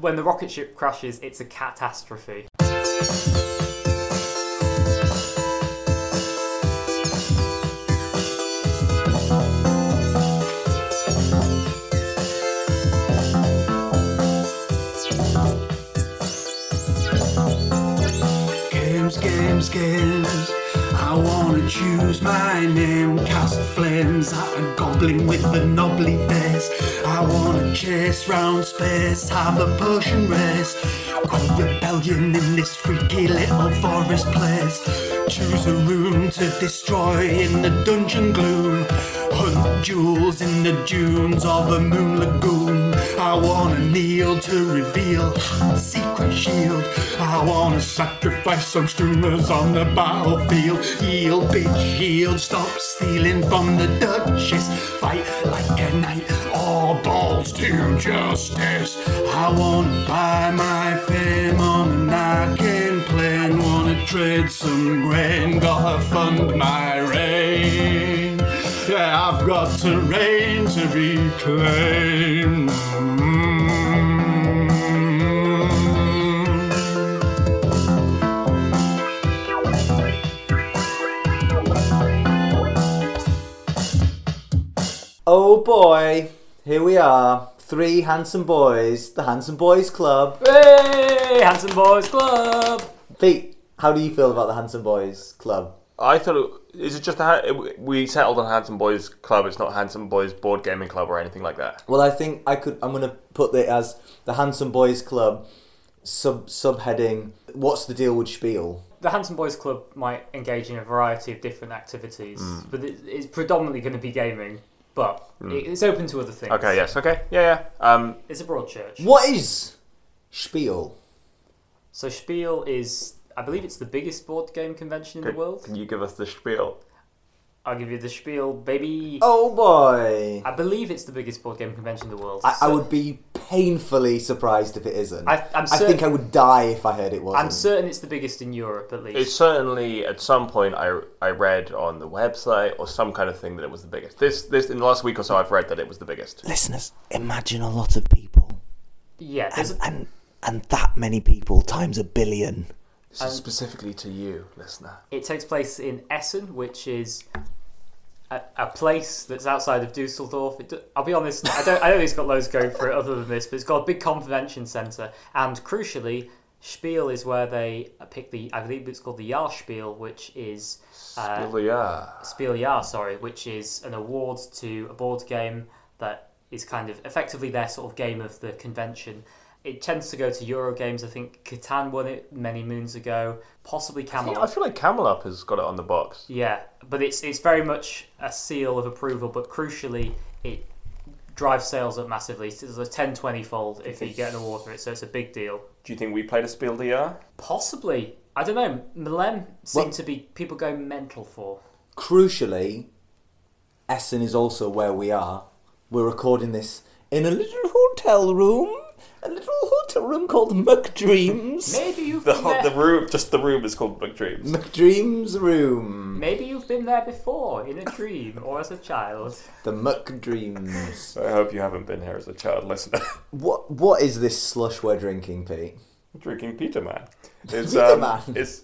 when the rocket ship crashes, it's a catastrophe. Games, games, games. I wanna choose my name. Cast flames at a goblin with a knobbly face. I wanna chase round space, have a potion race. Got rebellion in this freaky little forest place. Choose a room to destroy in the dungeon gloom. Hunt jewels in the dunes of a moon lagoon. I wanna kneel to reveal a secret shield. I wanna sacrifice some streamers on the battlefield. Yield, bitch, yield. Stop stealing from the Duchess. Fight like a knight balls to justice. I wanna buy my fame on an arcane plane. Wanna trade some grain. Gotta fund my reign. Yeah, I've got to reign to reclaim. Oh boy, here we are. Three handsome boys, the Handsome Boys Club. Hey, Handsome Boys Club! Pete, how do you feel about the Handsome Boys Club? I thought it, is it just a we settled on Handsome Boys Club. It's not Handsome Boys Board Gaming Club or anything like that. Well, I think I could. I'm going to put it as the Handsome Boys Club sub subheading. What's the deal with Spiel? The Handsome Boys Club might engage in a variety of different activities, hmm. but it, it's predominantly going to be gaming. But it, it's open to other things. Okay. Yes. Okay. Yeah. Yeah. Um. It's a broad church. What is Spiel? So Spiel is, I believe, it's the biggest board game convention in the world. Can you give us the spiel? I'll give you the Spiel, baby. Oh boy! I believe it's the biggest board game convention in the world. I, I would be painfully surprised if it isn't. I- I'm I think I would die if I heard it wasn't. I'm certain it's the biggest in Europe, at least. It's certainly at some point I I read on the website or some kind of thing that it was the biggest. This this in the last week or so I've read that it was the biggest. Listeners, imagine a lot of people, yeah, there's a, and and that many people times a billion. This is specifically to you, listener. it takes place in Essen, which is a, a place that's outside of Dusseldorf. Do- I'll be honest, I don't, I don't think it's got loads going for it other than this, but it's got a big convention centre, and crucially, Spiel is where they pick the, I believe it's called the Jahrspiel, which is uh, Still, yeah. Spiel Jahr, sorry, which is an award to a board game that is kind of effectively their sort of game of the convention. It tends to go to Euro games. I think Catan won it many moons ago, possibly I Camelot. feel like Camelot has got it on the box. Yeah, but it's it's very much a seal of approval. But crucially, it drives sales up massively. It's a 10 20 fold if you get an award for it, so it's a big deal. Do you think we played a Spiel the year? Possibly, I don't know. Mlem seem Well- to be people go mental for. Crucially, Essen is also where we are. We're recording this in a little hotel room, a little hotel room called McDreams. Maybe you've The, been there. the room, just the room is called McDreams. McDreams room. Maybe you've been there before in a dream or as a child. The McDreams. I hope you haven't been here as a child listener. What what is this slush we're drinking, Pete? Drinking Peterman. It's, Peterman. Um, it's,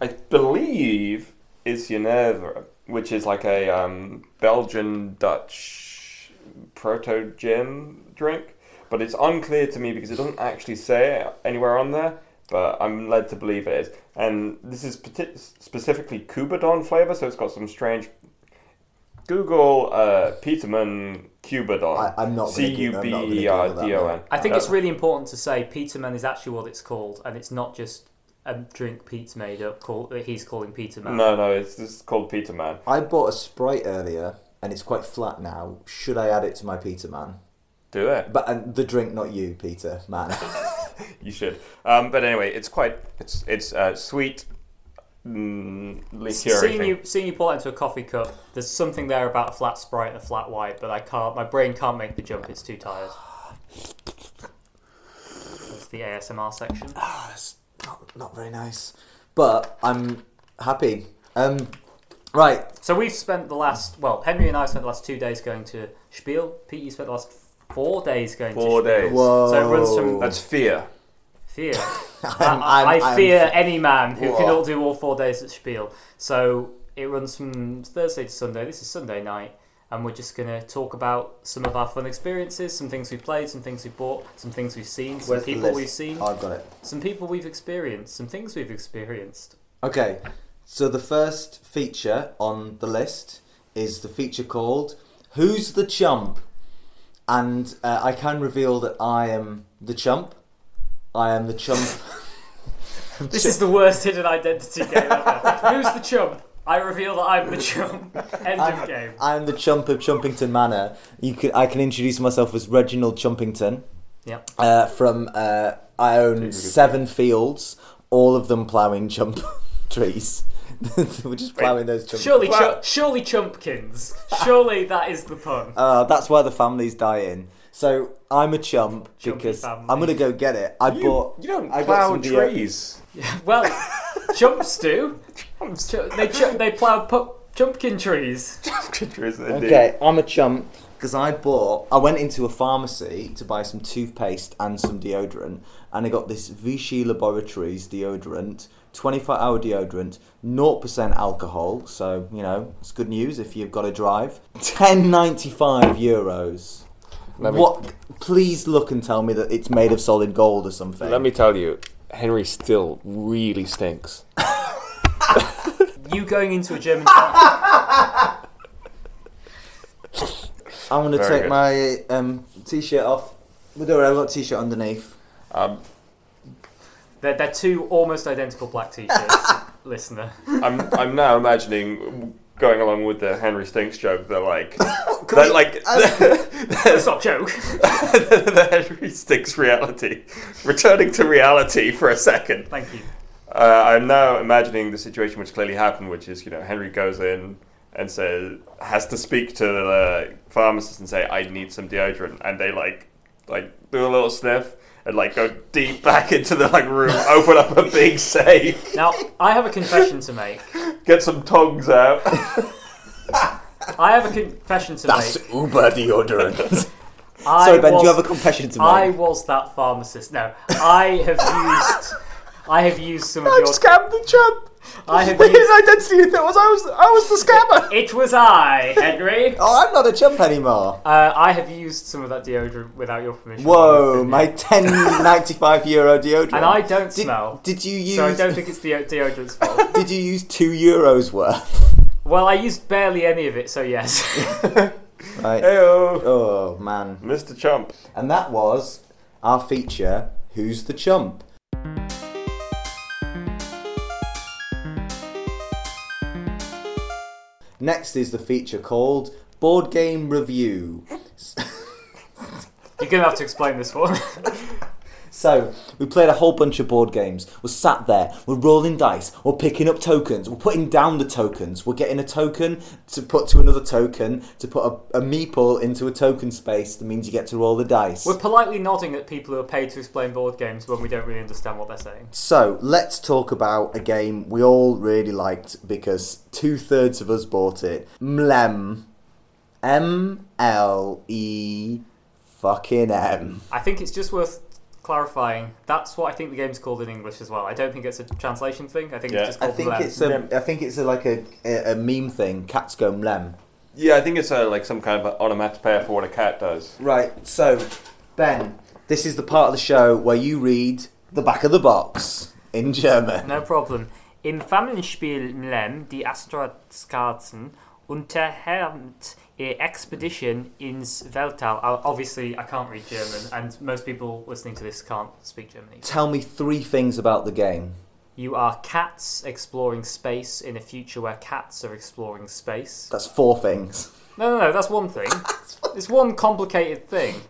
I believe, it's Geneva, which is like a um, Belgian Dutch proto gin drink. But it's unclear to me because it doesn't actually say it anywhere on there. But I'm led to believe it is. And this is partic- specifically Cuberdon flavor, so it's got some strange. Google uh, Peterman Cuberdon. I- I'm not gonna C do- U I'm not B gonna E Google R that, D O N. I think it's really important to say Peterman is actually what it's called, and it's not just a drink Pete's made up called that he's calling Peterman. No, no, it's this is called Peterman. I bought a Sprite earlier and it's quite flat now. Should I add it to my Peter Man? Do it. But and the drink, not you, Peter Man. You should. Um, but anyway, it's quite it's it's uh, sweet, mm, liqueur Seeing you, seeing you pull it into a coffee cup, there's something there about a flat Sprite and a flat white, but I can't. My brain can't make the jump. It's too tired. That's the ASMR section. It's not, not very nice. But I'm happy. Um, right. So we've spent the last well, Henry and I spent the last two days going to Spiel. Pete, you spent the last four days going Four to Spiel. days. Whoa. So it runs from That's fear. fear. I'm- I, I'm- I I'm- fear any man who Whoa. cannot do all four days at Spiel. So it runs from Thursday to Sunday. This is Sunday night, and we're just going to talk about some of our fun experiences, some things we've played, some things we've bought, some things we've seen, some Where's the people list? we've seen, I've got it. some people we've experienced, some things we've experienced. Okay, so the first feature on the list is the feature called Who's the Chump? And uh, I can reveal that I am the chump. I am the chump. This is the worst hidden identity game ever. Who's the chump? I reveal that I'm the chump. End of game. I'm the chump of Chumpington Manor. You can I can introduce myself as Reginald Chumpington. Yep. Uh, from uh, I own seven fields, all of them ploughing chump trees. We're just ploughing those chump. Surely, Well- chu- surely Chumpkins. Surely that is the pun. Uh, that's why the family's dying. So I'm a chump Chumpy because family. I'm gonna go get it. I You, bought. you don't I got plow some deo- trees. Well, chumps do. Chu- they chu- they plough pu- chumpkin trees. Chumpkin trees, indeed. Okay, I'm a chump because I bought. I went into a pharmacy to buy some toothpaste and some deodorant, and I got this Vichy Laboratories deodorant, 24 hour deodorant, 0% alcohol. So you know it's good news if you've got to drive. 10.95 euros. Let me- what? Please look and tell me that it's made of solid gold or something. Let me tell you, Henry still really stinks. You going into a German town. I'm gonna Very take good. my um, t-shirt off. Well, don't I've got a t-shirt underneath. Um, They're, they're two almost identical black t-shirts, listener. I'm I'm now imagining going along with the Henry Stinks joke. They're like, that like That's not a joke. the Henry Stinks reality, returning to reality for a second. Thank you. Uh, I'm now imagining the situation which clearly happened, which is you know Henry goes in and says has to speak to the pharmacist and say I need some deodorant, and they like like do a little sniff and like go deep back into the like room, open up a big safe, Now, I have a confession to make. get some tongs out. I have a confession to That's make. Uber deodorant. I Sorry, Ben, was, do you have a confession to make? I was that pharmacist. No, I have used. I have used some of I've your. scammed the chump. I have His used. identity that was I was I was the scammer. It was I, Henry. Oh, I'm not a chump anymore. Uh, I have used some of that deodorant without your permission. Whoa, my 10.95 euro deodorant. And I don't did, smell. Did you use? So I don't think it's the deodorant's fault. Did you use two euros worth? Well, I used barely any of it, so yes. Right. Heyo, Oh man. Mr. Chump. And that was our feature. Who's the chump? Next is the feature called Board Game Review. You're gonna have to explain this one. So, we played a whole bunch of board games. We're sat there, we're rolling dice, we're picking up tokens, we're putting down the tokens, we're getting a token to put to another token, to put a, a meeple into a token space that means you get to roll the dice. We're politely nodding at people who are paid to explain board games when we don't really understand what they're saying. So, let's talk about a game we all really liked because two thirds of us bought it. Mlem. M L E fucking M. I think it's just worth clarifying. That's what I think the game's called in English as well. I don't think it's a translation thing. I think Yeah. it's just called I think Mlem. it's a I think it's a, like a, a, a meme thing. Cats go mlem. Yeah, I think it's uh, like some kind of onomatopoeia for what a cat does. Right, so Ben, this is the part of the show where you read the back of the box in German. No problem. Im Familienspiel Mlem, die Astrokatzen, unterhält a Eh, expedition ins Weltall. Obviously, I can't read German, and most people listening to this can't speak German. either. Tell me three things about the game. You are cats exploring space in a future where cats are exploring space. That's four things. No, no, no, that's one thing. it's one complicated thing.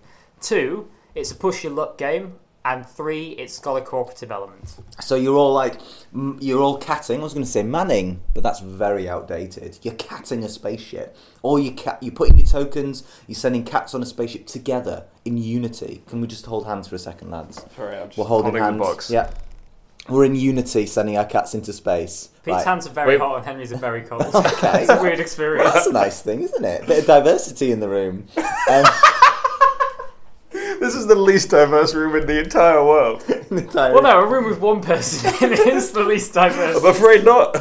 Two, it's a push your luck game. And three, it's got a cooperative element. So you're all like, you're all catting. I was going to say manning, but that's very outdated. You're catting a spaceship, or you cat, you're putting your tokens. You're sending cats on a spaceship together in unity. Can we just hold hands for a second, lads? Sorry, I'm just We're holding, holding hands. the box. Yeah, we're in unity, sending our cats into space. Pete's Right. hands are very Wait. hot and Henry's are very cold. Okay. it's a weird experience. That's a nice thing, isn't it? Bit of diversity in the room. Um, This is the least diverse room in the entire world. Well, no, a room with one person in it is the least diverse. I'm afraid not.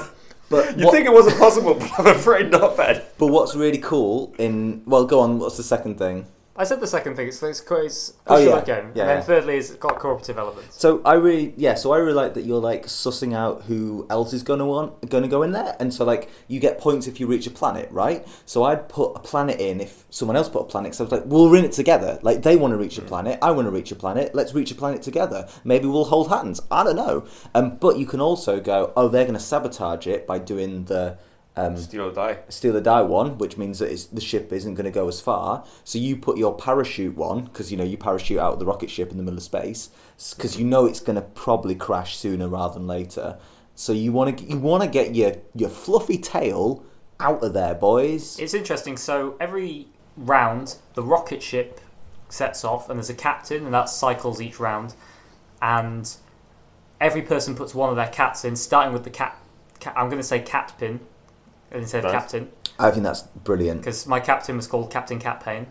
But You'd what- think it wasn't possible, but I'm afraid not, Ben. But what's really cool in well, go on. What's the second thing? I said the second thing. It's it's, it's Oh, push your yeah. game, Yeah, and yeah. then thirdly, is it's got cooperative elements. So I really, yeah. So I really like that you're like sussing out who else is gonna want, gonna go in there, and so like you get points if you reach a planet, right? So I'd put a planet in if someone else put a planet. So I was like, we'll in it together. Like they want to reach a planet, I want to reach a planet. Let's reach a planet together. Maybe we'll hold hands. I don't know. Um, but you can also go, oh, they're gonna sabotage it by doing the. Um, Steal a die. steal the die one, which means that the ship isn't going to go as far. So you put your parachute one because you know you parachute out of the rocket ship in the middle of space because you know it's going to probably crash sooner rather than later. So you want to you want to get your your fluffy tail out of there, boys. It's interesting. So every round, the rocket ship sets off, and there's a captain, and that cycles each round. And every person puts one of their cats in, starting with the cat. cat I'm going to say cat pin instead of Nice. captain, I think that's brilliant. because my captain was called Captain Cat Pain.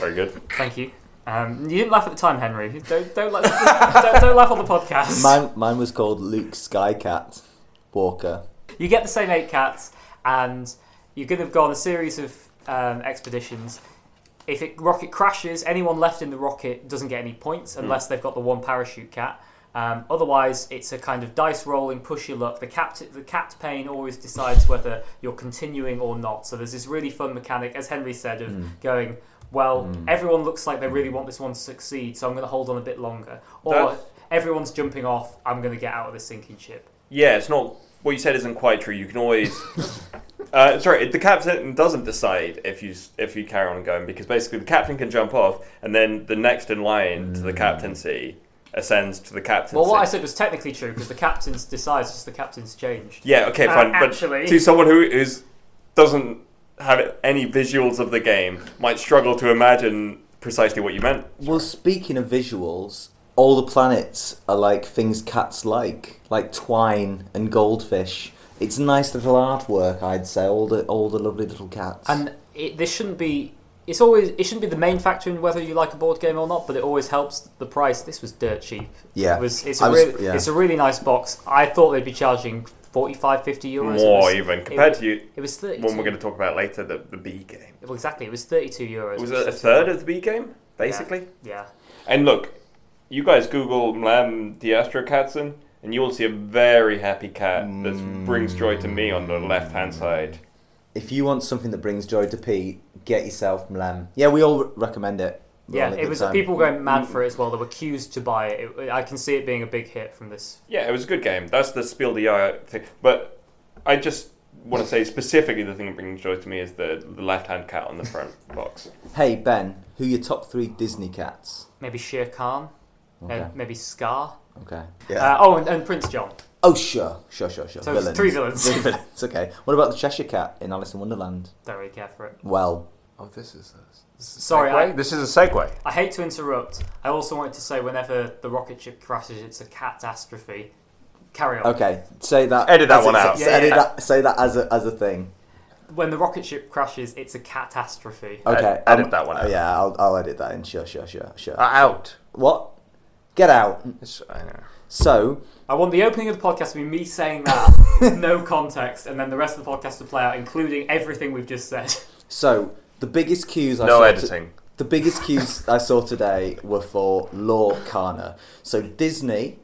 Very good. Thank you. Um, you didn't laugh at the time, Henry. Don't don't, laugh, don't, don't laugh on the podcast. Mine mine was called Luke Skycat Walker. You get the same eight cats, and you're going to go on a series of um, expeditions. If it rocket crashes, anyone left in the rocket doesn't get any points unless they've got the one parachute cat. Um, otherwise, it's a kind of dice rolling, push your luck. The cat, the cat pane always decides whether you're continuing or not. So there's this really fun mechanic, as Henry said, of going. Well, everyone looks like they really want this one to succeed, so I'm going to hold on a bit longer. Or That- everyone's jumping off, I'm going to get out of this sinking ship. Yeah, it's not. What you said isn't quite true. You can always. uh, sorry, the captain doesn't decide if you if you carry on going because basically the captain can jump off, and then the next in line to the captaincy ascends to the captaincy. Well, what I said was technically true because the captain's decides, just the captain's changed. Yeah, okay, Uh, fine. but actually- to someone who is doesn't have any visuals of the game, might struggle to imagine precisely what you meant. Well, speaking of visuals, all the planets are like things cats like, like twine and goldfish. It's nice little artwork, I'd say. All the all the lovely little cats. And it, this shouldn't be. It's always it shouldn't be the main factor in whether you like a board game or not, but it always helps the price. This was dirt cheap. yeah, It was. It's I a was- really, yeah. it's a really nice box. I thought they'd be charging 45, 50 euros. It More was- even compared to you, It was thirty. one we're going to talk about later, the, the B game. Well, exactly. It was thirty-two euros. Was which it a third of the B game, basically? Yeah. And look, you guys Google Mlem Diastro Katzen, and you will see a very happy cat that mm. brings joy to me on the left hand side. If you want something that brings joy to Pete, get yourself Mlem. Yeah, we all recommend it. We're Yeah, it was time. people going mad for it as well. There were queues to buy it. it. I can see it being a big hit from this. Yeah, it was a good game. That's the Spiel the Jahr thing. But I just want to say specifically the thing that brings joy to me is the, the left hand cat on the front box. Hey Ben, who are your top three Disney cats? Maybe Shere Khan, Okay. uh, maybe Scar. Okay. Uh, oh, and, and Prince John. Oh sure, sure, sure, sure. So it's three villains. Three villains. Okay. What about the Cheshire Cat in Alice in Wonderland? Don't really care for it. Well, Oh, this is a Sorry, segue? I, this is a segue. I hate to interrupt. I also wanted to say whenever the rocket ship crashes, it's a catastrophe. Carry on. okay. Say that. Edit that as one it's- out. say- Yeah, edit yeah. that. Say that as a as a thing. When the rocket ship crashes, it's a catastrophe. Okay. edit um, that one uh, out. yeah, I'll, I'll edit that in. Sure, sure, sure, sure. Uh, out. what? Get out. It's, I know. So, I want the opening of the podcast to be me saying that, no context, and then the rest of the podcast to play out, including everything we've just said. so the biggest cues I No saw to- editing. the biggest cues I saw today were for Lorcana. So Disney,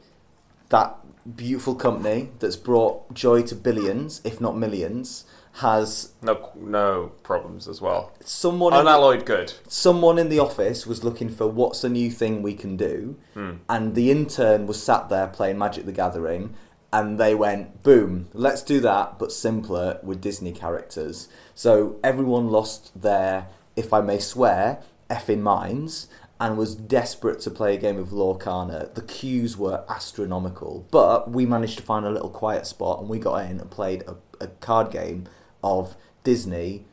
that beautiful company that's brought joy to billions, if not millions, has No, no problems as well. someone in the, good. someone in the office was looking for what's a new thing we can do, hmm. and the intern was sat there playing Magic the Gathering, and they went, boom, let's do that, but simpler with Disney characters. So everyone lost their, if I may swear, effing minds. And was desperate to play a game of Lorcana. The queues were astronomical, but we managed to find a little quiet spot, and we got in and played a, a card game of Disney,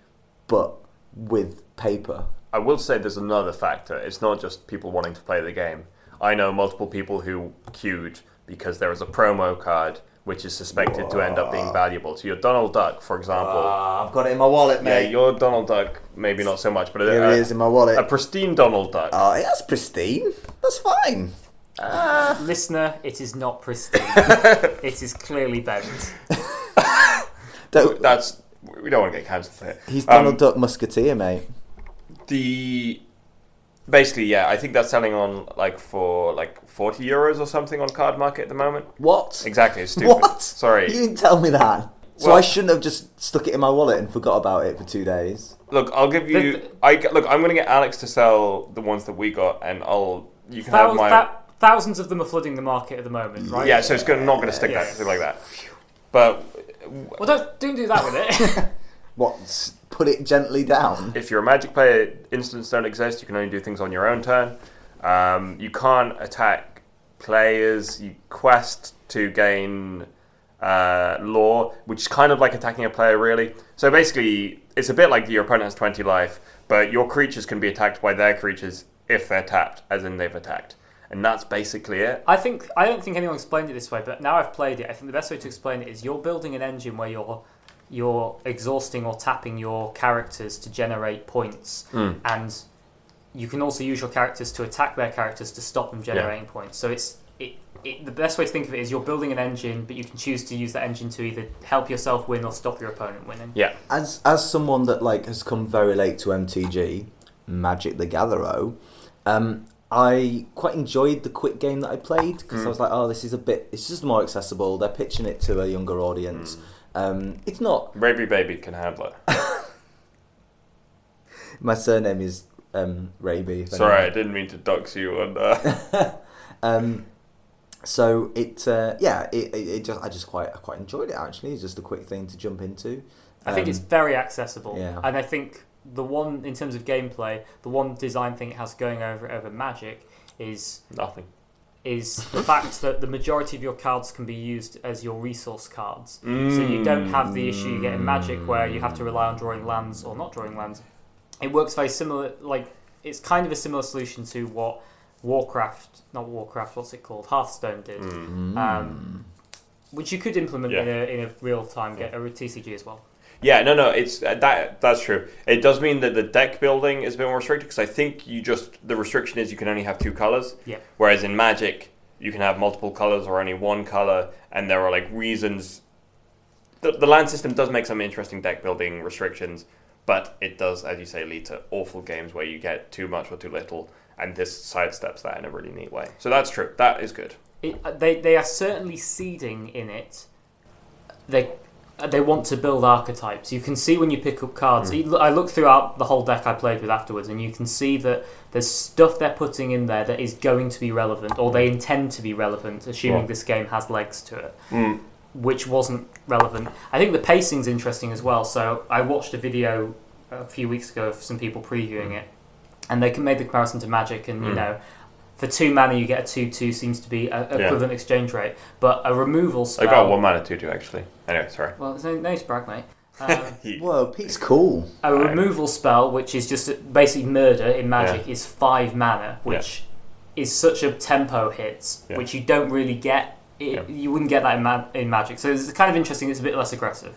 but with paper. I will say there's another factor. It's not just people wanting to play the game. I know multiple people who queued because there was a promo card which is suspected to end up being valuable. So your Donald Duck, for example. Ah, I've got it in my wallet, mate. yeah, mate. your Donald Duck, maybe not so much, but Here a, it is in my wallet. a pristine Donald Duck. Oh, yeah, that's pristine. That's fine. Ah. Listener, it is not pristine. it is clearly bent. Don't, That's we don't want to get cancelled here. he's Um, Donald Duck Musketeer, mate. The basically, yeah, I think that's selling on like for like forty euros or something on Card Market at the moment. What? Exactly, it's stupid. What? Sorry. You didn't tell me that. So Well- I shouldn't have just stuck it in my wallet and forgot about it for two days. Look, I'll give you. The- I look. I'm going to get Alex to sell the ones that we got, and I'll. You can Thou- have my. thou- thousands of them are flooding the market at the moment, right? Yeah, so it's gonna, not going to stick Yeah. that something like that. But Well, don't, don't do that with it. What? Put it gently down. if you're a Magic player, instants don't exist. You can only do things on your own turn. Um, you can't attack players. You quest to gain uh, lore, which is kind of like attacking a player, really. So basically, it's a bit like your opponent has 20 life, but your creatures can be attacked by their creatures if they're tapped, as in they've attacked. And that's basically it. I think I don't think anyone explained it this way, but now I've played it. I think the best way to explain it is you're building an engine where you're you're exhausting or tapping your characters to generate points, and you can also use your characters to attack their characters to stop them generating points. So it's it, it, the best way to think of it is you're building an engine, but you can choose to use that engine to either help yourself win or stop your opponent winning. Yeah. As as someone that like has come very late to MTG, Magic the Gatherer, um, I quite enjoyed the quick game that I played because I was like, oh, this is a bit. It's just more accessible. They're pitching it to a younger audience. Um, it's not. Raby Baby can handle it. My surname is um, Raby. if Sorry, I didn't mean to dox you. And uh, Um, so it, uh, yeah, it, it, it just I just quite I quite enjoyed it actually. It's just a quick thing to jump into. I think Um, it's very accessible, yeah. and I think the one in terms of gameplay, the one design thing it has going over over Magic is nothing. is the fact that the majority of your cards can be used as your resource cards. So you don't have the issue you get in Magic where you have to rely on drawing lands or not drawing lands. It works very similar, like it's kind of a similar solution to what Warcraft, not Warcraft, what's it called, Hearthstone did, Mm. um, which you could implement in a in a real time get a TCG as well. Yeah, no, no, it's uh, that. That's true. It does mean that the deck building is a bit more restricted because I think you just the restriction is you can only have two colors. Yeah. Whereas in Magic, you can have multiple colors or only one color, and there are like reasons. The, the land system does make some interesting deck building restrictions, but it does, as you say, lead to awful games where you get too much or too little, and this sidesteps that in a really neat way. So that's true. That is good. it, uh, they they are certainly seeding in it. They they want to build archetypes. You can see when you pick up cards. Hmm. Look- I looked throughout the whole deck I played with afterwards, and you can see that there's stuff they're putting in there that is going to be relevant, or they intend to be relevant, assuming Yeah. this game has legs to it. Hmm. Which wasn't relevant. I think the pacing's interesting as well. So I watched a video a few weeks ago of some people previewing hmm. it, and they can make the comparison to Magic, and you Mm. know, for two mana you get a two-two seems to be a Yeah. equivalent exchange rate, but a removal spell. I spell. got one mana two two actually. Anyway, sorry. Well, there's no, no brag, mate. Um, Whoa, Pete's cool. a Right. removal spell, which is just basically murder in Magic, is five mana, which is such a tempo hit, Yeah. which you don't really get. It, Yeah. You wouldn't get that in, ma- in Magic, so it's kind of interesting. It's a bit less aggressive.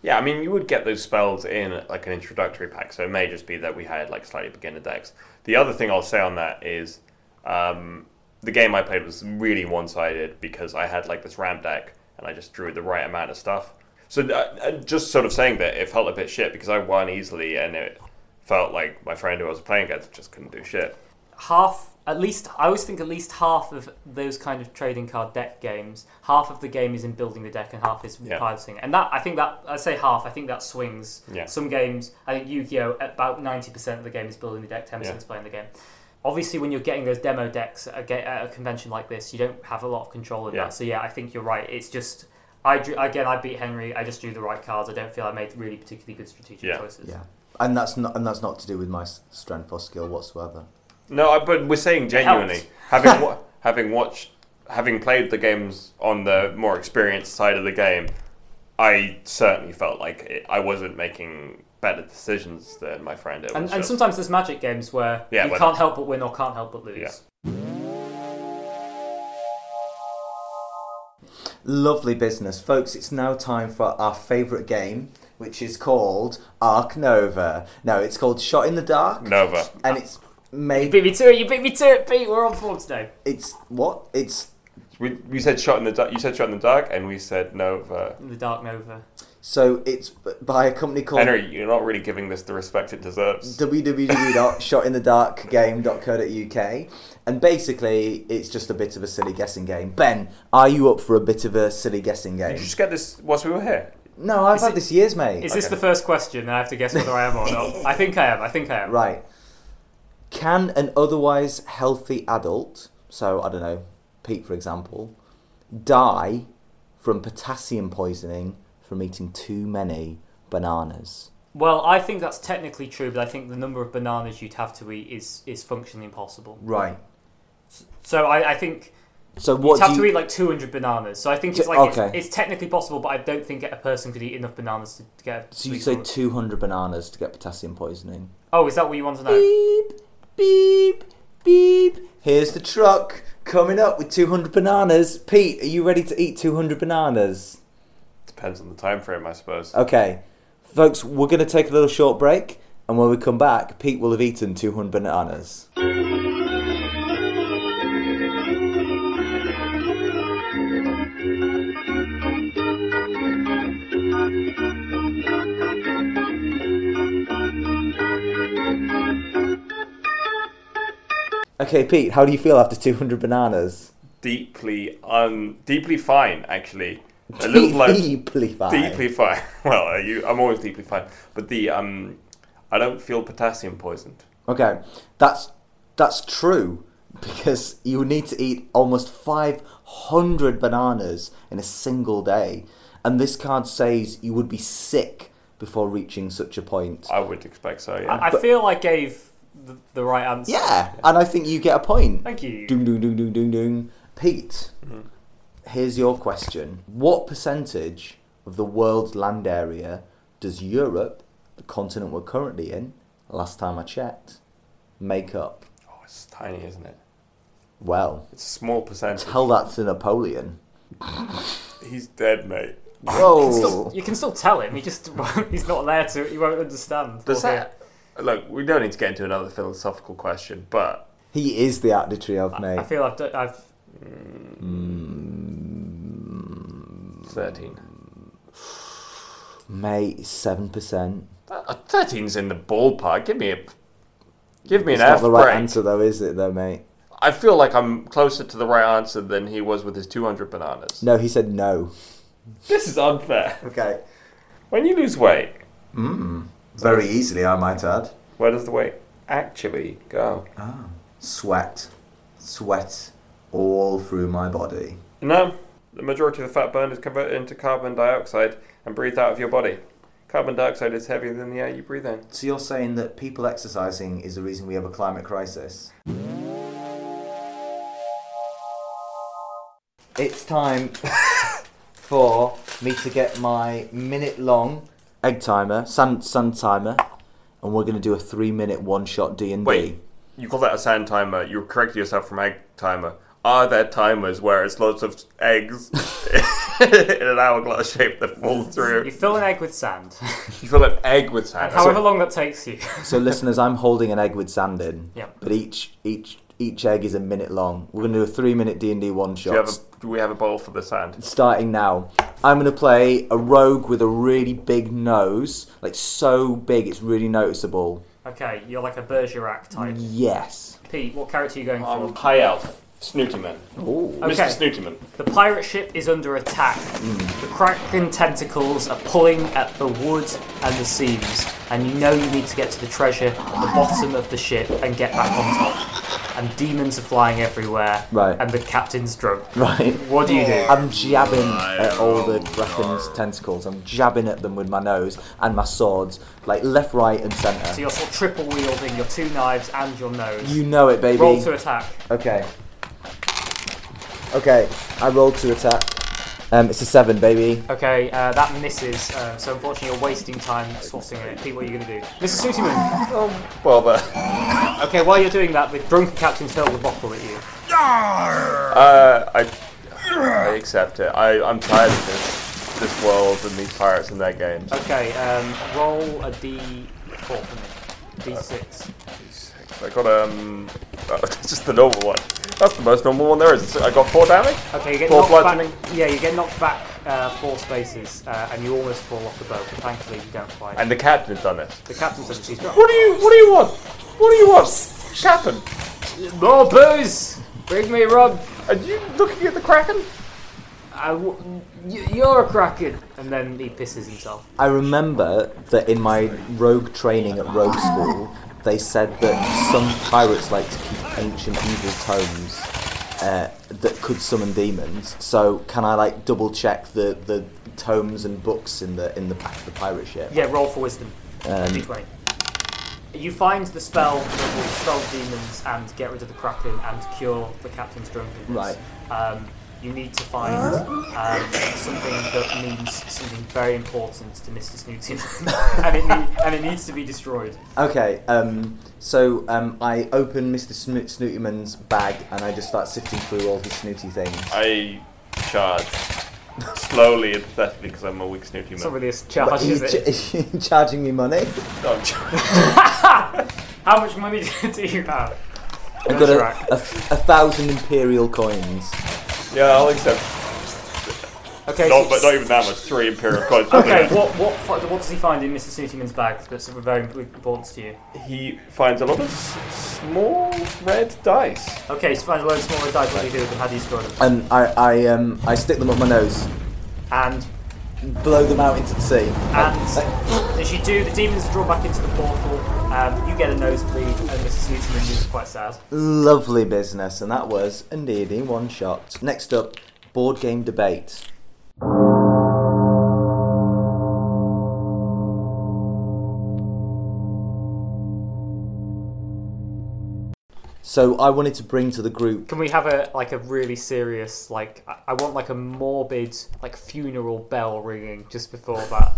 Yeah, I mean, you would get those spells in like an introductory pack, so it may just be that we had like slightly beginner decks. The other thing I'll say on that is um, the game I played was really one sided because I had like this ramp deck and I just drew the right amount of stuff. So uh, uh, just sort of saying that it felt a bit shit because I won easily and it felt like my friend who I was playing against just couldn't do shit. half at least I always think at least half of those kind of trading card deck games, half of the game is in building the deck and half is Yeah. piloting. And that I think that I say half, I think that swings. Yeah. Some games, I think Yu-Gi-Oh about ninety percent of the game is building the deck, ten percent Yeah. is playing the game. Obviously, when you're getting those demo decks at a, at a convention like this, you don't have a lot of control in Yeah. that. So yeah, I think you're right. It's just I drew again. I beat Henry. I just drew the right cards. I don't feel I made really particularly good strategic Yeah. choices. Yeah, and that's not and that's not to do with my strength or skill whatsoever. No, I, but we're saying genuinely, having wa- having watched, having played the games on the more experienced side of the game, I certainly felt like it, I wasn't making better decisions than my friend. It was And, and just- sometimes there's magic games where Yeah, you but- can't help but win or can't help but lose. Yeah. Lovely business. Folks, it's now time for our favourite game, which is called Ark Nova. No, it's called Shot in the Dark. Nova. And it's made. You made. beat me to it. You beat me to it, Pete. We're on form today. It's what? It's. We, we said shot in the dark. You said shot in the dark, and we said Nova. In The Dark Nova. So it's by a company called Henry, you're not really giving this the respect it deserves. www.shotinthedark.game.co.uk and basically it's just a bit of a silly guessing game. Ben, are you up for a bit of a silly guessing Did game? you just get this whilst we were here? No, I've Is had it- this years, mate. Is this the first question? And I have to guess whether I am or not. I think I am. I think I am. Right. Can an otherwise healthy adult, so I don't know, Pete for example, die from potassium poisoning from eating too many bananas? Well, I think that's technically true, but I think the number of bananas you'd have to eat is, is functionally impossible. Right. So I, I think So you'd what have do to eat like 200 bananas. So I think it's like okay. it's, it's technically possible, but I don't think a person could eat enough bananas to, to get. so you say eat- 200 bananas to get potassium poisoning? Oh, is that what you want to know? Beep, beep, beep. Here's the truck coming up with 200 bananas. Pete, are you ready to eat 200 bananas? Depends on the time frame, I suppose. Okay, folks, we're going to take a little short break, and when we come back, Pete will have eaten 200 bananas. Okay, Pete, how do you feel after 200 bananas? Deeply un, deeply fine, actually. A little blow. Deeply fine. Deeply fine. Well, uh, you, I'm always deeply fine, but the um, I don't feel potassium poisoned. Okay, that's that's true because you need to eat almost 500 bananas in a single day, and this card says you would be sick before reaching such a point. I would expect so. Yeah. I, I feel I gave the, the right answer. Yeah, and I think you get a point. Thank you. Doom, doom, doom, doom, doom, doom. Pete, here's your question What percentage of the world's land area does Europe, the continent we're currently in, last time I checked, make up? Oh, it's tiny, isn't it? Well, it's a small percentage. Tell that to Napoleon. He's dead, mate. Whoa! You can, still, you can still tell him. He just he's not there to. He won't understand. Does that? Look, we don't need to get into another philosophical question, but he is the arbitrary of me I, I feel I've, I've mm. 13? Mate, 7%. That- 13's in the ballpark. Give me a. Give me It's an not F the right break. answer, though, is it, though, mate? I feel like I'm closer to the right answer than he was with his 200 bananas. No, he said no. This is unfair. Okay. When you lose weight, mm. Very easily, I might add. where does the weight actually go? Ah. Sweat. Sweat all through my body. No, the majority of the fat burned is converted into carbon dioxide and breathed out of your body. Carbon dioxide is heavier than the air you breathe in. So you're saying that people exercising is the reason we have a climate crisis? It's time for me to get my minute-long egg timer, sun sun timer, and we're going to do a three-minute one-shot D and D. Wait, you call that a sand timer? You corrected yourself from egg timer. Are there timers where it's lots of eggs in an hourglass shape that fall through? you fill an egg with sand, You fill an egg with sand. and however long that takes you. So, listeners, I'm holding an egg with sand in. Yeah. But each each each egg is a minute long. We're going to do a three-minute D and D one-shot. you have a, do we have a bowl for the sand? starting now. I'm going to play a rogue with a really big nose, like so big it's really noticeable. Okay, you're like a Bergerac type. Yes. Pete, what character are you going for? Um, for? high elf, Snootyman. Ooh. Okay. Mr. Snootyman. The pirate ship is under attack. The kraken tentacles are pulling at the wood and the seams, and you know you need to get to the treasure at the bottom of the ship and get back on top. And demons are flying everywhere, Right. and the captain's drunk. Right. What do you do? I'm jabbing at all the Kraken's tentacles. I'm jabbing at them with my nose and my swords, like left, right, and centre. So centre. you're sort of triple wielding your two knives and your nose. You know it, baby. Roll to attack. Okay. Okay, I rolled to attack. Um, it's a seven, baby. Okay, uh, that misses. Uh, so unfortunately, you're wasting time swatting it. Pete, what are you going to do? Mr. Sootyman. Well, the, Okay, while you're doing that, the drunken captain's hurled the bottle at you. uh, I, I accept it. I, I'm tired of this, this world and these pirates and their games. Okay, um, roll a d4 for me. D6. I got um, uh, just the normal one. That's the most normal one there is. I got four damage. Okay, you get Four knocked bludgeoning? back. Yeah, you get knocked back uh, four spaces, uh, and you almost fall off the boat. But thankfully, you don't quite. And the captain's done this. the captain says she's drunk. What do you What do you want? What do you want, Captain? More booze. Bring me rum. Are you looking at the kraken? I w- y- you're a kraken. And then he pisses himself. I remember that in my rogue training at rogue school, they said that some pirates like to keep ancient evil tomes uh, that could summon demons. So can I like double check the, the tomes and books in the in the back of the pirate ship? Yeah, roll for wisdom. Um, D20. You find the spell that will demons and get rid of the kraken and cure the captain's drunkenness. Right. Um, you need to find um, something that means something very important to Mr. Snooty, and, it need, and it needs to be destroyed. Okay, um, so um, I open Mr. Sno- Snootyman's bag and I just start sifting through all his snooty things. I charge slowly and pathetically because I'm a weak snooty It's not man. really a But charge, you is it? ch- you charging me money? No, I'm ch- How much money do you have? I've got a, Bergerac. a, a thousand imperial coins. Yeah, I'll accept. Okay. Not, so- but not even that much. Three imperial coins. Okay, what what fi- what does he find in Mr. Snootyman's bag that's very important to you? He finds a lot of s- small red dice. Okay, so find a load of small red dice. What do you do with them? How do you score them? And I, I, um, I stick them up my nose, And blow them out into the sea. and as you do, the demons are drawn back into the portal. Um, you get a nosebleed, and Mr. Snootyman is quite sad. Lovely business, and that was indeed in one shot. Next up, board game debate. So I wanted to bring to the group. Can we have a like a really serious like I, I want like a morbid like funeral bell ringing just before that.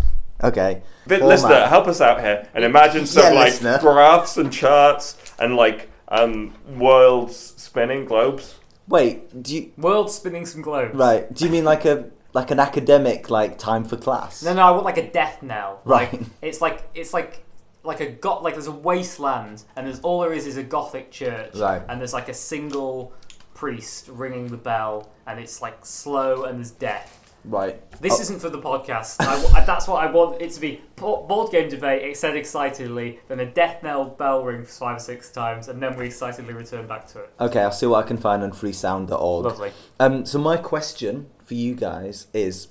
Okay. But format. listener, help us out here and imagine some Yeah, like listener. graphs and charts and like um worlds spinning globes. Wait, do you World spinning some globes. right? Do you mean like a like an academic like time for class? No, no, I want like a death knell. Like Right. it's like it's like like a got like there's a wasteland and there's all there is is a gothic church Right. and there's like a single priest ringing the bell and it's like slow and there's death. Right. This Oh. isn't for the podcast. I w I that's what I want it to be. Po- Board game debate. It said excitedly, then a death knell bell rings five or six times, and then we excitedly return back to it. Okay, I'll see what I can find on freesound.org. Lovely. Um, so my question for you guys is,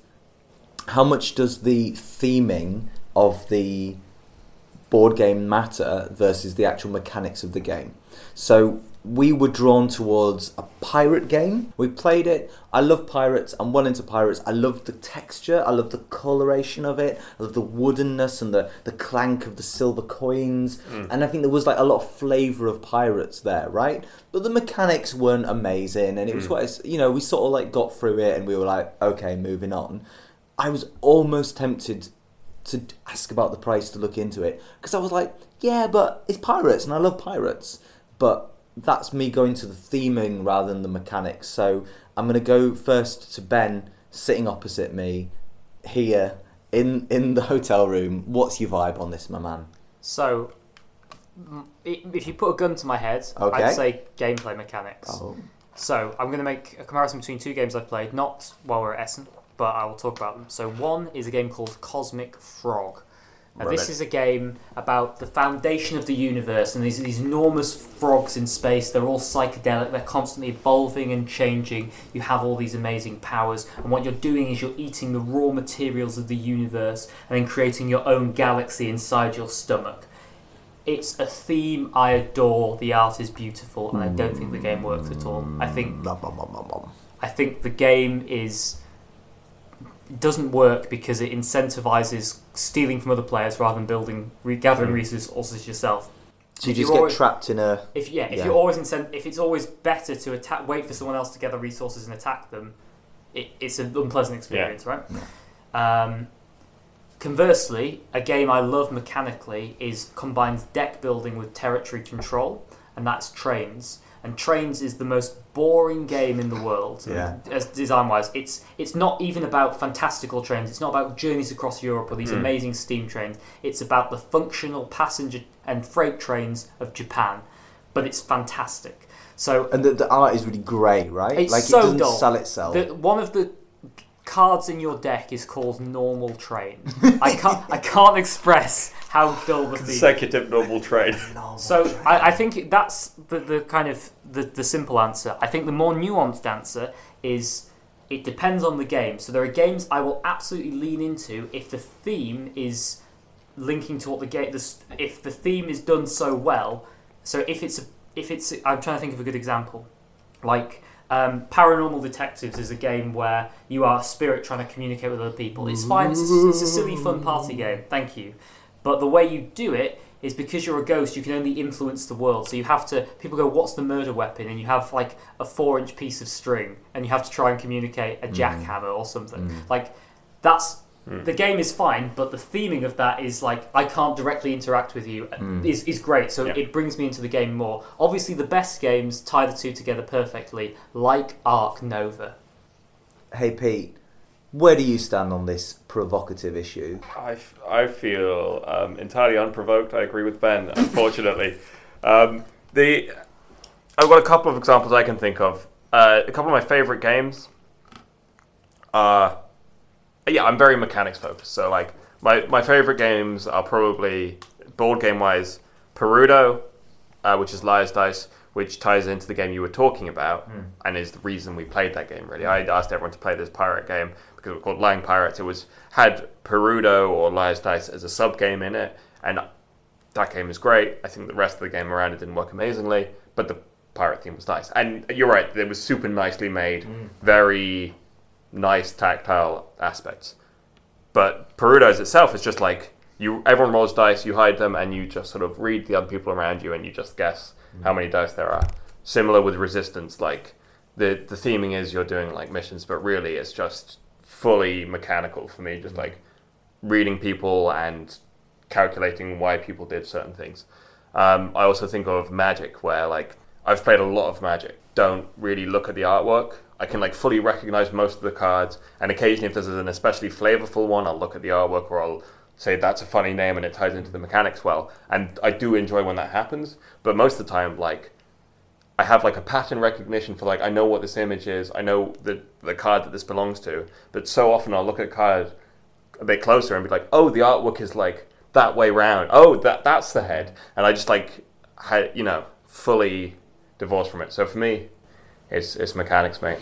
how much does the theming of the board game matter versus the actual mechanics of the game? So we were drawn towards a pirate game. We played it. I love pirates. I'm well into pirates. I love the texture. I love the coloration of it. I love the woodenness and the, the clank of the silver coins. Mm. And I think there was like a lot of flavour of pirates there, right? But the mechanics weren't amazing, and it was mm. quite. You know, we sort of like got through it, and we were like, okay, moving on. I was almost tempted to ask about the price to look into it because I was like, yeah, but it's pirates and I love pirates. But that's me going to the theming rather than the mechanics. So I'm going to go first to Ben sitting opposite me here in in the hotel room. What's your vibe on this, my man? So, if you put a gun to my head, Okay. I'd say gameplay mechanics. Oh, So I'm going to make a comparison between two games I've played, not while we're at Essen, but I will talk about them. So one is a game called Cosmic Frog. Now, this is a game about the foundation of the universe, and these these enormous frogs in space. They're all psychedelic. They're constantly evolving and changing. You have all these amazing powers, and what you're doing is you're eating the raw materials of the universe and then creating your own galaxy inside your stomach. It's a theme I adore. The art is beautiful, and I don't think the game works at all. I think nom. I think the game is doesn't work because it incentivizes stealing from other players rather than building, re- gathering resources yourself. So you If just you're get always- trapped in a. If yeah, if Yeah. you're always incent- if it's always better to attack, wait for someone else to gather resources and attack them, it, it's an unpleasant experience, right? Um, conversely, a game I love mechanically is combines deck building with territory control, and that's trains. And Trains is the most boring game in the world. Yeah. As design wise, it's it's not even about fantastical trains. It's not about journeys across Europe or these Hmm. amazing steam trains. It's about the functional passenger and freight trains of Japan. But it's fantastic. So And the, the art is really great, right? It's like so it doesn't dull. sell itself. The, one of the cards in your deck is called Normal Train. I can't I can't express how dull the theme. Consecutive normal trade. So I, I think that's the, the kind of the, the simple answer. I think the more nuanced answer is it depends on the game. So there are games I will absolutely lean into if the theme is linking to what the game. This, if the theme is done so well. So if it's a, if it's I'm trying to think of a good example, like. Um, Paranormal Detectives is a game where you are a spirit trying to communicate with other people. It's fine. It's a, it's a silly, fun party game. Thank you. But the way you do it is because you're a ghost, you can only influence the world. So you have to. People go, "What's the murder weapon?" And you have like a four-inch piece of string, and you have to try and communicate a jackhammer or something. Like that's the game is fine, but the theming of that is like I can't directly interact with you is is great. So Yeah. it brings me into the game more. Obviously, the best games tie the two together perfectly, like Ark Nova. hey Pete, where do you stand on this provocative issue? I, f- I feel um, entirely unprovoked. I agree with Ben, unfortunately. um, the I've got a couple of examples I can think of. Uh, a couple of my favorite games are. Yeah, I'm very mechanics focused. So, like, my, my favorite games are probably, board game wise, Perudo, uh, which is Liar's Dice, which ties into the game you were talking about and is the reason we played that game, really. I asked everyone to play this pirate game because it was called Lying Pirates. It was had Perudo or Liar's Dice as a sub game in it, and that game is great. I think the rest of the game around it didn't work amazingly, but the pirate theme was nice. And you're right, it was super nicely made, very nice tactile aspects. But Perudo's itself is just like you. Everyone rolls dice, you hide them, and you just sort of read the other people around you, and you just guess how many dice there are. Similar with Resistance, like the the theming is you're doing like missions, but really it's just fully mechanical for me. Just like reading people and calculating why people did certain things. Um, I also think of Magic, where like I've played a lot of Magic. Don't really look at the artwork. I can like fully recognize most of the cards, and occasionally, if there's an especially flavorful one, I'll look at the artwork or I'll say that's a funny name and it ties into the mechanics well. And I do enjoy when that happens, but most of the time, like I have like a pattern recognition for like I know what this image is, I know the the card that this belongs to. But so often I'll look at a card a bit closer and be like, oh, the artwork is like that way round. Oh, that that's the head, and I just like, ha- you know, fully divorced from it. So for me, it's it's mechanics, mate.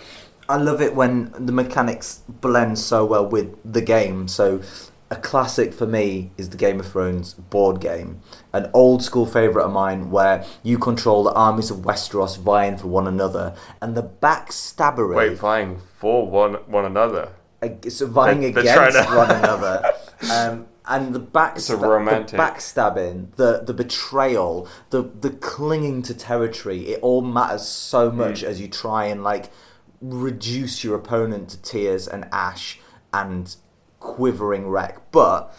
I love it when the mechanics blend so well with the game. So, a classic for me is the Game of Thrones board game, an old school favourite of mine where you control the armies of Westeros vying for one another, and the backstabbery, Wait, vying for one one another. so vying They're- they're against to- one another. Um, and the back It's a romantic- the backstabbing, the the betrayal, the the clinging to territory, it all matters so Hmm. much as you try and like reduce your opponent to tears and ash and quivering wreck. But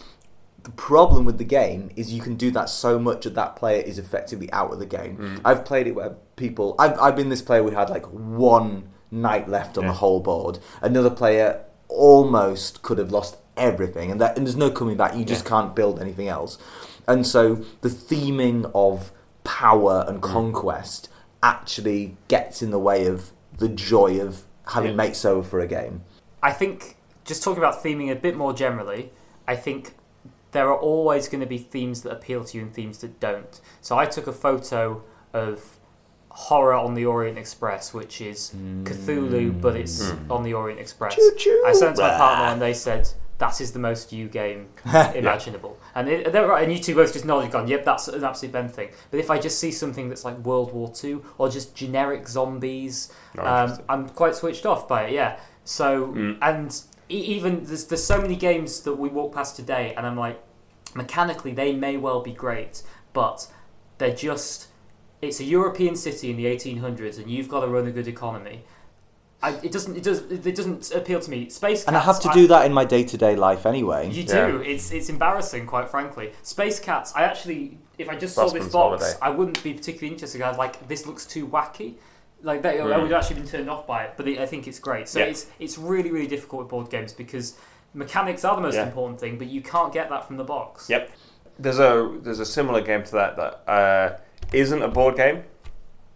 the problem with the game is you can do that so much that that player is effectively out of the game. Hmm. I've played it where people I've I've been this player we had like one night left on the whole board. Another player almost could have lost everything and that and there's no coming back. You just can't build anything else. And so the theming of power and mm. conquest actually gets in the way of the joy of having Yeah. mates over for a game. I think just talking about theming a bit more generally, I think there are always going to be themes that appeal to you and themes that don't. So I took a photo of horror on the Orient Express, which is Cthulhu, but it's mm. on the Orient Express. Choo-choo. I sent it to my partner, and they said that is the most you game imaginable. And it, they're right, and you two both just nodded, gone, "Yep, that's an absolute Ben thing." But if I just see something that's like World War Two or just generic zombies, um. I'm quite switched off by it. Yeah. So and e- even there's there's so many games that we walk past today, and I'm like, mechanically they may well be great, but they're just it's a European city in the 1800s, and you've got to run a good economy. I, it doesn't. It does. It doesn't appeal to me. Space Cats. And I have to do that in my day to day life anyway. You Yeah. do. It's it's embarrassing, quite frankly. Space Cats. I actually, if I just saw this box, Holiday. I wouldn't be particularly interested. I'd like this looks too wacky. Like that, I Mm. would actually been turned off by it. But I think it's great. So Yeah. it's it's really really difficult with board games because mechanics are the most Yeah. important thing, but you can't get that from the box. Yep. There's a there's a similar game to that that uh, isn't a board game.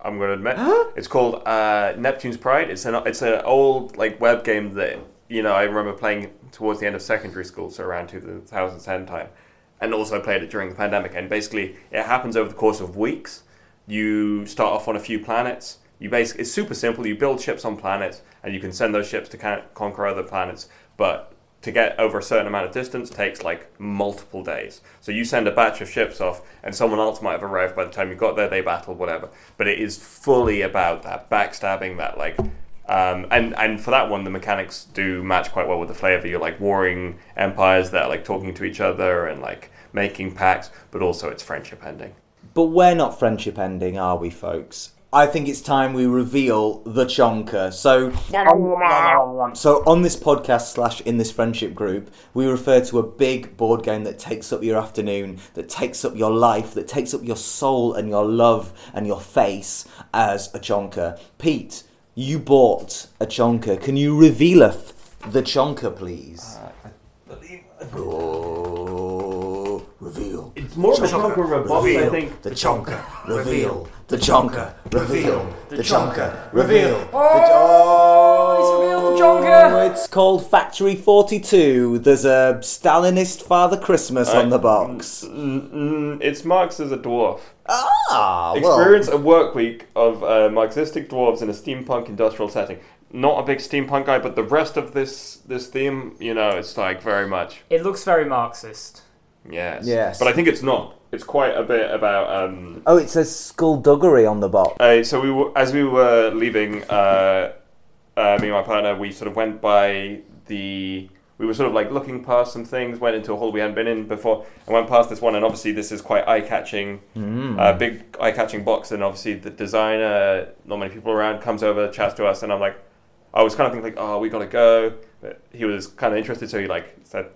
I'm going to admit it's called uh, Neptune's Pride. It's an it's an old like web game that you know I remember playing towards the end of secondary school, so around 2010 time, and also played it during the pandemic. And basically, it happens over the course of weeks. You start off on a few planets. You basically it's super simple. You build ships on planets, and you can send those ships to con- conquer other planets. But to get over a certain amount of distance takes like multiple days. So you send a batch of ships off, and someone else might have arrived by the time you got there. They battle, whatever. But it is fully about that backstabbing, that like, um, and and for that one, the mechanics do match quite well with the flavor. You're like warring empires that are like talking to each other and like making pacts, but also it's friendship ending. But we're not friendship ending, are we, folks? I think it's time we reveal the chonker. So, oh, so on this podcast slash in this friendship group, we refer to a big board game that takes up your afternoon, that takes up your life, that takes up your soul and your love and your face as a chonker. Pete, you bought a chonker. Can you revealeth the chonker, please? Oh, reveal. It's more of a chonker of a box, I Reveal think. the chonker. Reveal the chonker. Reveal the chonker. Reveal. Oh, he's revealed the chonker. It's called Factory 42. There's a Stalinist Father Christmas on the box. Mm, mm, it's Marx as a dwarf. Ah, well. Experience a work week of uh, Marxistic dwarves in a steampunk industrial setting. Not a big steampunk guy, but the rest of this this theme, you know, it's like very much It looks very Marxist. Yes. Yes. But I think it's not. It's quite a bit about. Um, Oh, it says skullduggery on the box. uh, so we were, as we were leaving, uh, uh, me and my partner, we sort of went by the. We were sort of like looking past some things, went into a hall we hadn't been in before, and went past this one. And obviously, this is quite eye-catching, uh, big eye-catching box. And obviously, the designer, not many people around, comes over, chats to us, and I'm like, I was kind of thinking like, oh, we gotta go. But he was kind of interested, so he like said,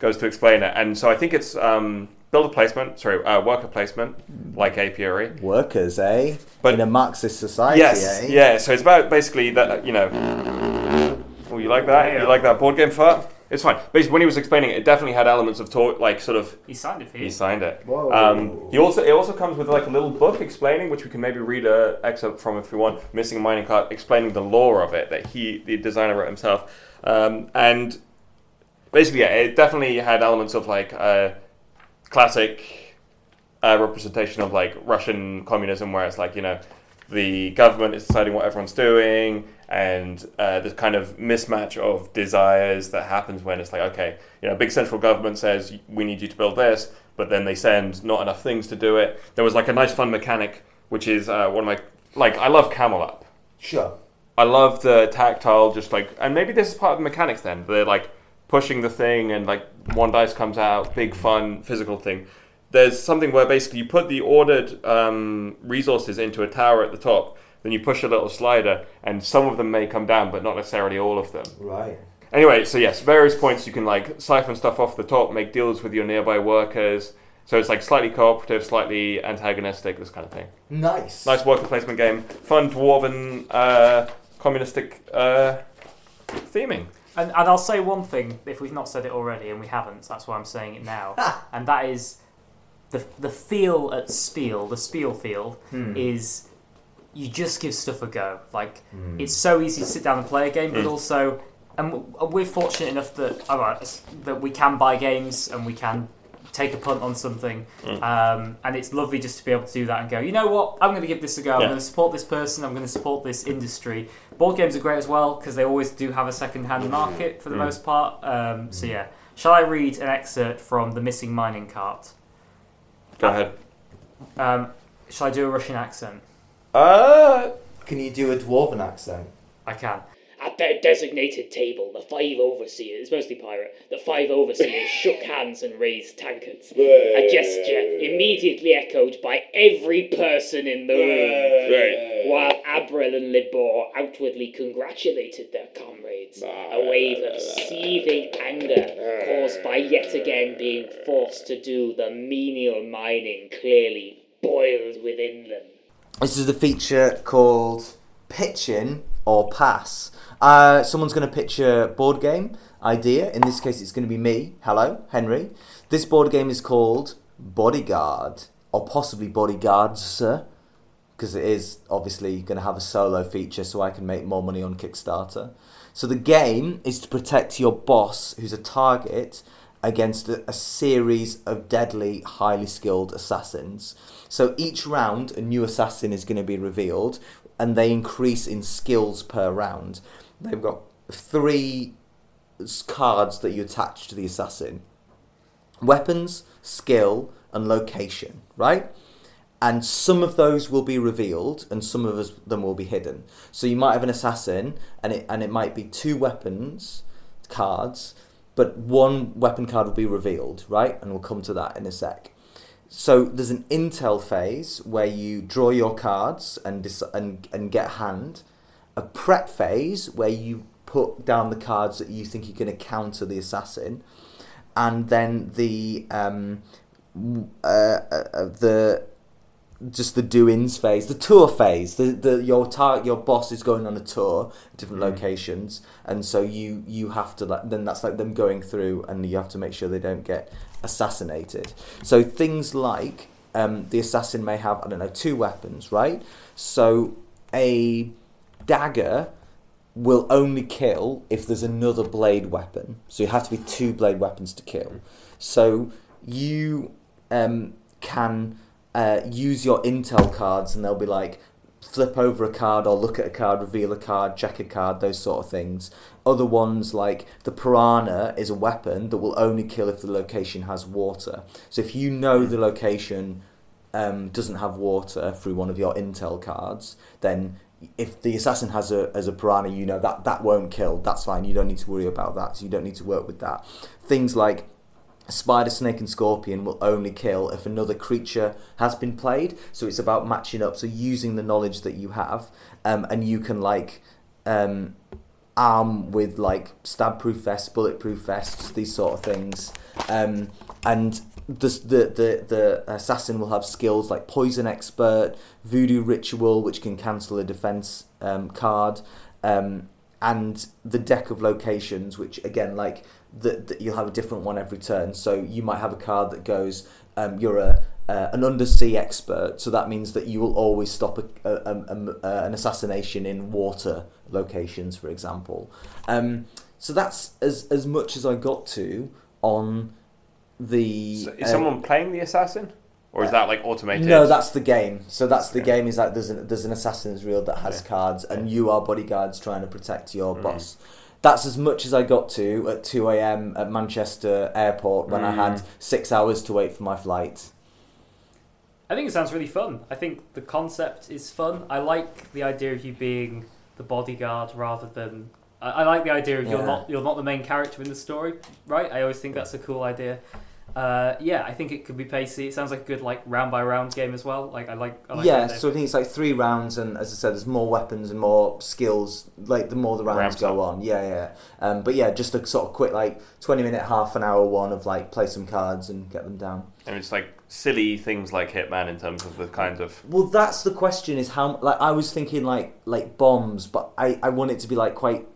goes to explain it. And so I think it's um, builder placement, sorry, uh, worker placement, like apiary. Workers, eh? But- in a Marxist society, Yes, eh? yeah. So it's about basically that you know. Oh, you like that? You like that board game fart? It's fine. Basically, when he was explaining it, it definitely had elements of talk, like sort of. He signed it for you. He signed it. Whoa. Um, he also it also comes with like a little book explaining, which we can maybe read a excerpt from if we want. Missing a mining cart, explaining the lore of it that he, the designer, wrote himself, um, and basically, yeah, it definitely had elements of like uh, classic uh, representation of like Russian communism, where it's like you know the government is deciding what everyone's doing, and uh, this kind of mismatch of desires that happens when it's like okay, you know, big central government says we need you to build this, but then they send not enough things to do it. There was like a nice fun mechanic, which is uh, one of my like I love Camel Up. Sure. I love the tactile, just like, and maybe this is part of the mechanics. Then they're like pushing the thing, and like one dice comes out, big fun physical thing. There's something where basically you put the ordered um, resources into a tower at the top, then you push a little slider, and some of them may come down, but not necessarily all of them. Right. Anyway, so yes, various points you can like siphon stuff off the top, make deals with your nearby workers. So it's like slightly cooperative, slightly antagonistic, this kind of thing. Nice. Nice worker placement game, fun dwarven uh, communistic uh, theming. And, and I'll say one thing, if we've not said it already, and we haven't, that's why I'm saying it now. and that is the, the feel at Spiel, the Spiel feel, hmm. is you just give stuff a go. Like, hmm. it's so easy to sit down and play a game, but hmm. also, and we're fortunate enough that, all right, that we can buy games and we can take a punt on something. Um, and it's lovely just to be able to do that and go, you know what, I'm going to give this a go. I'm going to support this person. I'm going to support this industry. Board games are great as well because they always do have a second-hand market for the most part. Um, so yeah, shall I read an excerpt from the missing mining cart? Go ahead. Um, shall I do a Russian accent? Uh, Can you do a dwarven accent? I can. A their designated table, the five overseers, it's mostly pirate, the five overseers shook hands and raised tankards. A gesture immediately echoed by every person in the room. Right. While Abril and Libor outwardly congratulated their comrades, a wave of seething anger caused by yet again being forced to do the menial mining clearly boiled within them. This is the feature called pitching or pass. Uh, someone's going to pitch a board game idea. In this case, it's going to be me. Hello, Henry. This board game is called Bodyguard, or possibly Bodyguards, sir, because it is obviously going to have a solo feature so I can make more money on Kickstarter. So the game is to protect your boss, who's a target, against a, a series of deadly, highly skilled assassins. So each round, a new assassin is going to be revealed, and they increase in skills per round. They've got three cards that you attach to the assassin weapons, skill, and location, right? And some of those will be revealed, and some of them will be hidden. So you might have an assassin, and it and it might be two weapons cards, but one weapon card will be revealed, right? And we'll come to that in a sec. So there's an intel phase where you draw your cards and dec- and and get a hand. A prep phase where you put down the cards that you think you're going to counter the assassin, and then the um, uh, uh, uh, the just the doings phase, the tour phase. The, the your tar- your boss is going on a tour, at different locations, and so you you have to like then that's like them going through, and you have to make sure they don't get assassinated. So things like um, the assassin may have I don't know two weapons, right? So a dagger will only kill if there's another blade weapon. So you have to be two blade weapons to kill. So you um, can uh, use your intel cards, and they'll be like flip over a card or look at a card, reveal a card, check a card, those sort of things. Other ones like the piranha is a weapon that will only kill if the location has water. So if you know the location um, doesn't have water through one of your intel cards, then if the assassin has a as a piranha, you know that that won't kill. That's fine. You don't need to worry about that. So you don't need to work with that. Things like spider, snake, and scorpion will only kill if another creature has been played. So it's about matching up. So using the knowledge that you have, um, and you can like um, arm with like stab-proof vests, bulletproof vests, these sort of things, um, and the, the the assassin will have skills like poison expert, voodoo ritual, which can cancel a defense um, card, um, and the deck of locations, which again like the, you'll have a different one every turn. So you might have a card that goes, um, you're a uh, an undersea expert, so that means that you will always stop a, a, a, uh, an assassination in water locations, for example. Um, so that's as as much as I got to on the. So is uh, someone playing the assassin, or is that like automated? no, that's the game. So that's the game. Is that there's an there's an assassin's reel that has Okay. cards, and you are bodyguards trying to protect your Mm. boss. That's as much as I got to at two a.m. at Manchester Airport when I had Mm. six hours to wait for my flight. I think it sounds really fun. I think the concept is fun. I like the idea of you being the bodyguard rather than. I, I like the idea of you're not you're not the main character in the story, right? I always think that's a cool idea. Uh, yeah, I think it could be pacey. It sounds like a good like round by round game as well. Like I like. I like yeah, so I think it's like three rounds, and as I said, there's more weapons and more skills. Like the more the rounds Ramps go up. on, yeah, yeah. Um, but yeah, just a sort of quick like twenty minute, half an hour one of like play some cards and get them down. and it's like silly things like Hitman in terms of the kinds of Well, that's the question: is how like I was thinking like like bombs, but I I want it to be like quite.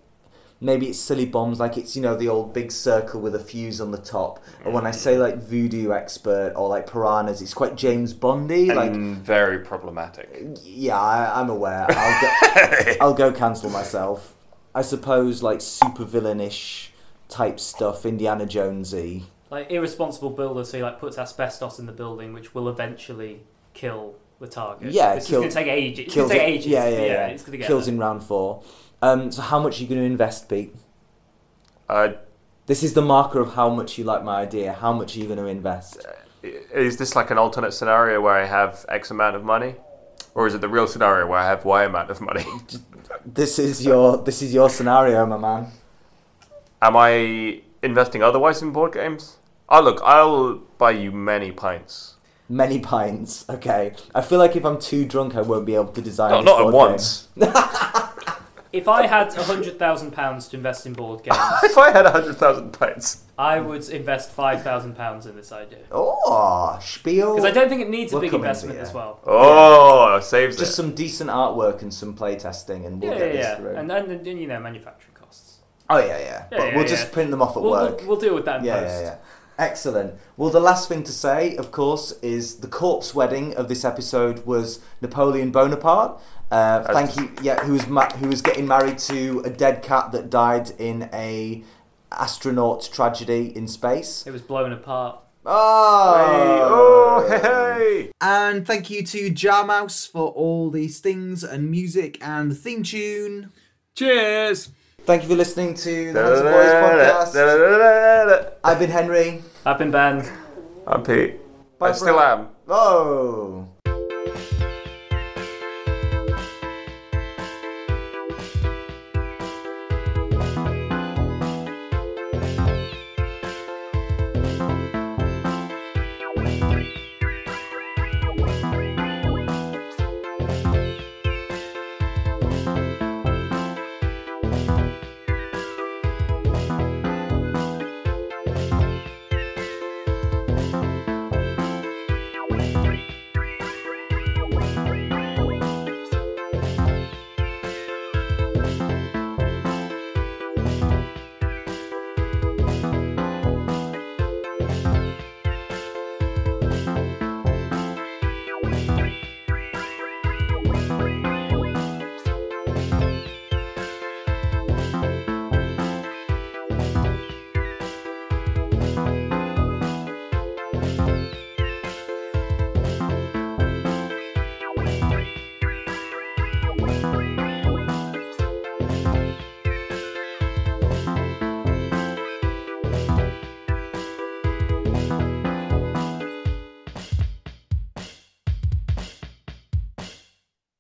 Maybe it's silly bombs, like it's you know the old big circle with a fuse on the top. And when I mm. say like voodoo expert or like piranhas, it's quite James Bondy. Like and very problematic. Yeah, I, I'm aware. I'll go, I'll go cancel myself. I suppose like super villainish type stuff, Indiana Jonesy. like irresponsible builder, so he like puts asbestos in the building, which will eventually kill the target. Yeah, it's kill- gonna take ages. It's gonna take it- ages. Yeah, yeah, yeah. It's gonna get Kills there. in round four. Um, so how much are you going to invest, Pete? Uh, This is the marker of how much you like my idea. How much are you going to invest? is this like an alternate scenario where I have X amount of money? Or is it the real scenario where I have Y amount of money? This is your this is your scenario, my man. Am I investing otherwise in board games? Oh, look, I'll buy you many pints. Many pints. Okay. I feel like if I'm too drunk, I won't be able to design. No, not at once. If I had hundred thousand pounds to invest in board games, if I had a hundred thousand pints. I would invest five thousand pounds in this idea Oh, spiel. because I don't think it needs a big investment as well. Oh, saves Just it. some decent artwork and some play testing, and we'll yeah, get yeah, this yeah. through. And, and and you know manufacturing costs. oh yeah, yeah. Yeah, but yeah, we'll yeah. just print them off at We'll, work. we'll, we'll deal with that in yeah, post. yeah, yeah. Excellent. Well, the last thing to say, of course, is the corpse wedding of this episode was Napoleon Bonaparte. Uh, thank you. Yeah, who was ma- who was getting married to a dead cat that died in a astronaut tragedy in space. It was blown apart. Oh, oh, hey, hey. And thank you to Jar Mouse for all these things and music and the theme tune. Cheers. Thank you for listening to the Handsome Boys podcast. I've been Henry. I've been Ben. I'm Pete. Bye, I still bro. am. Oh.